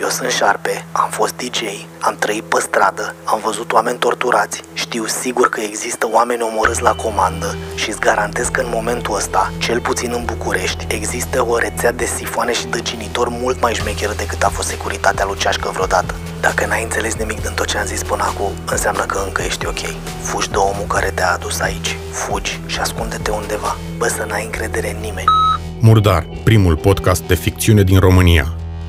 Eu sunt șarpe, am fost DJ, am trăit pe stradă, am văzut oameni torturați, știu sigur că există oameni omorâți la comandă și îți garantez că în momentul ăsta, cel puțin în București, există o rețea de sifoane și dăcinitori mult mai șmecheră decât a fost securitatea lui Ceașcă vreodată. Dacă n-ai înțeles nimic din tot ce am zis până acum, înseamnă că încă ești ok. Fugi de omul care te-a adus aici, fugi și ascunde-te undeva. Bă, să n-ai încredere în nimeni. Murdar, primul podcast de ficțiune din România.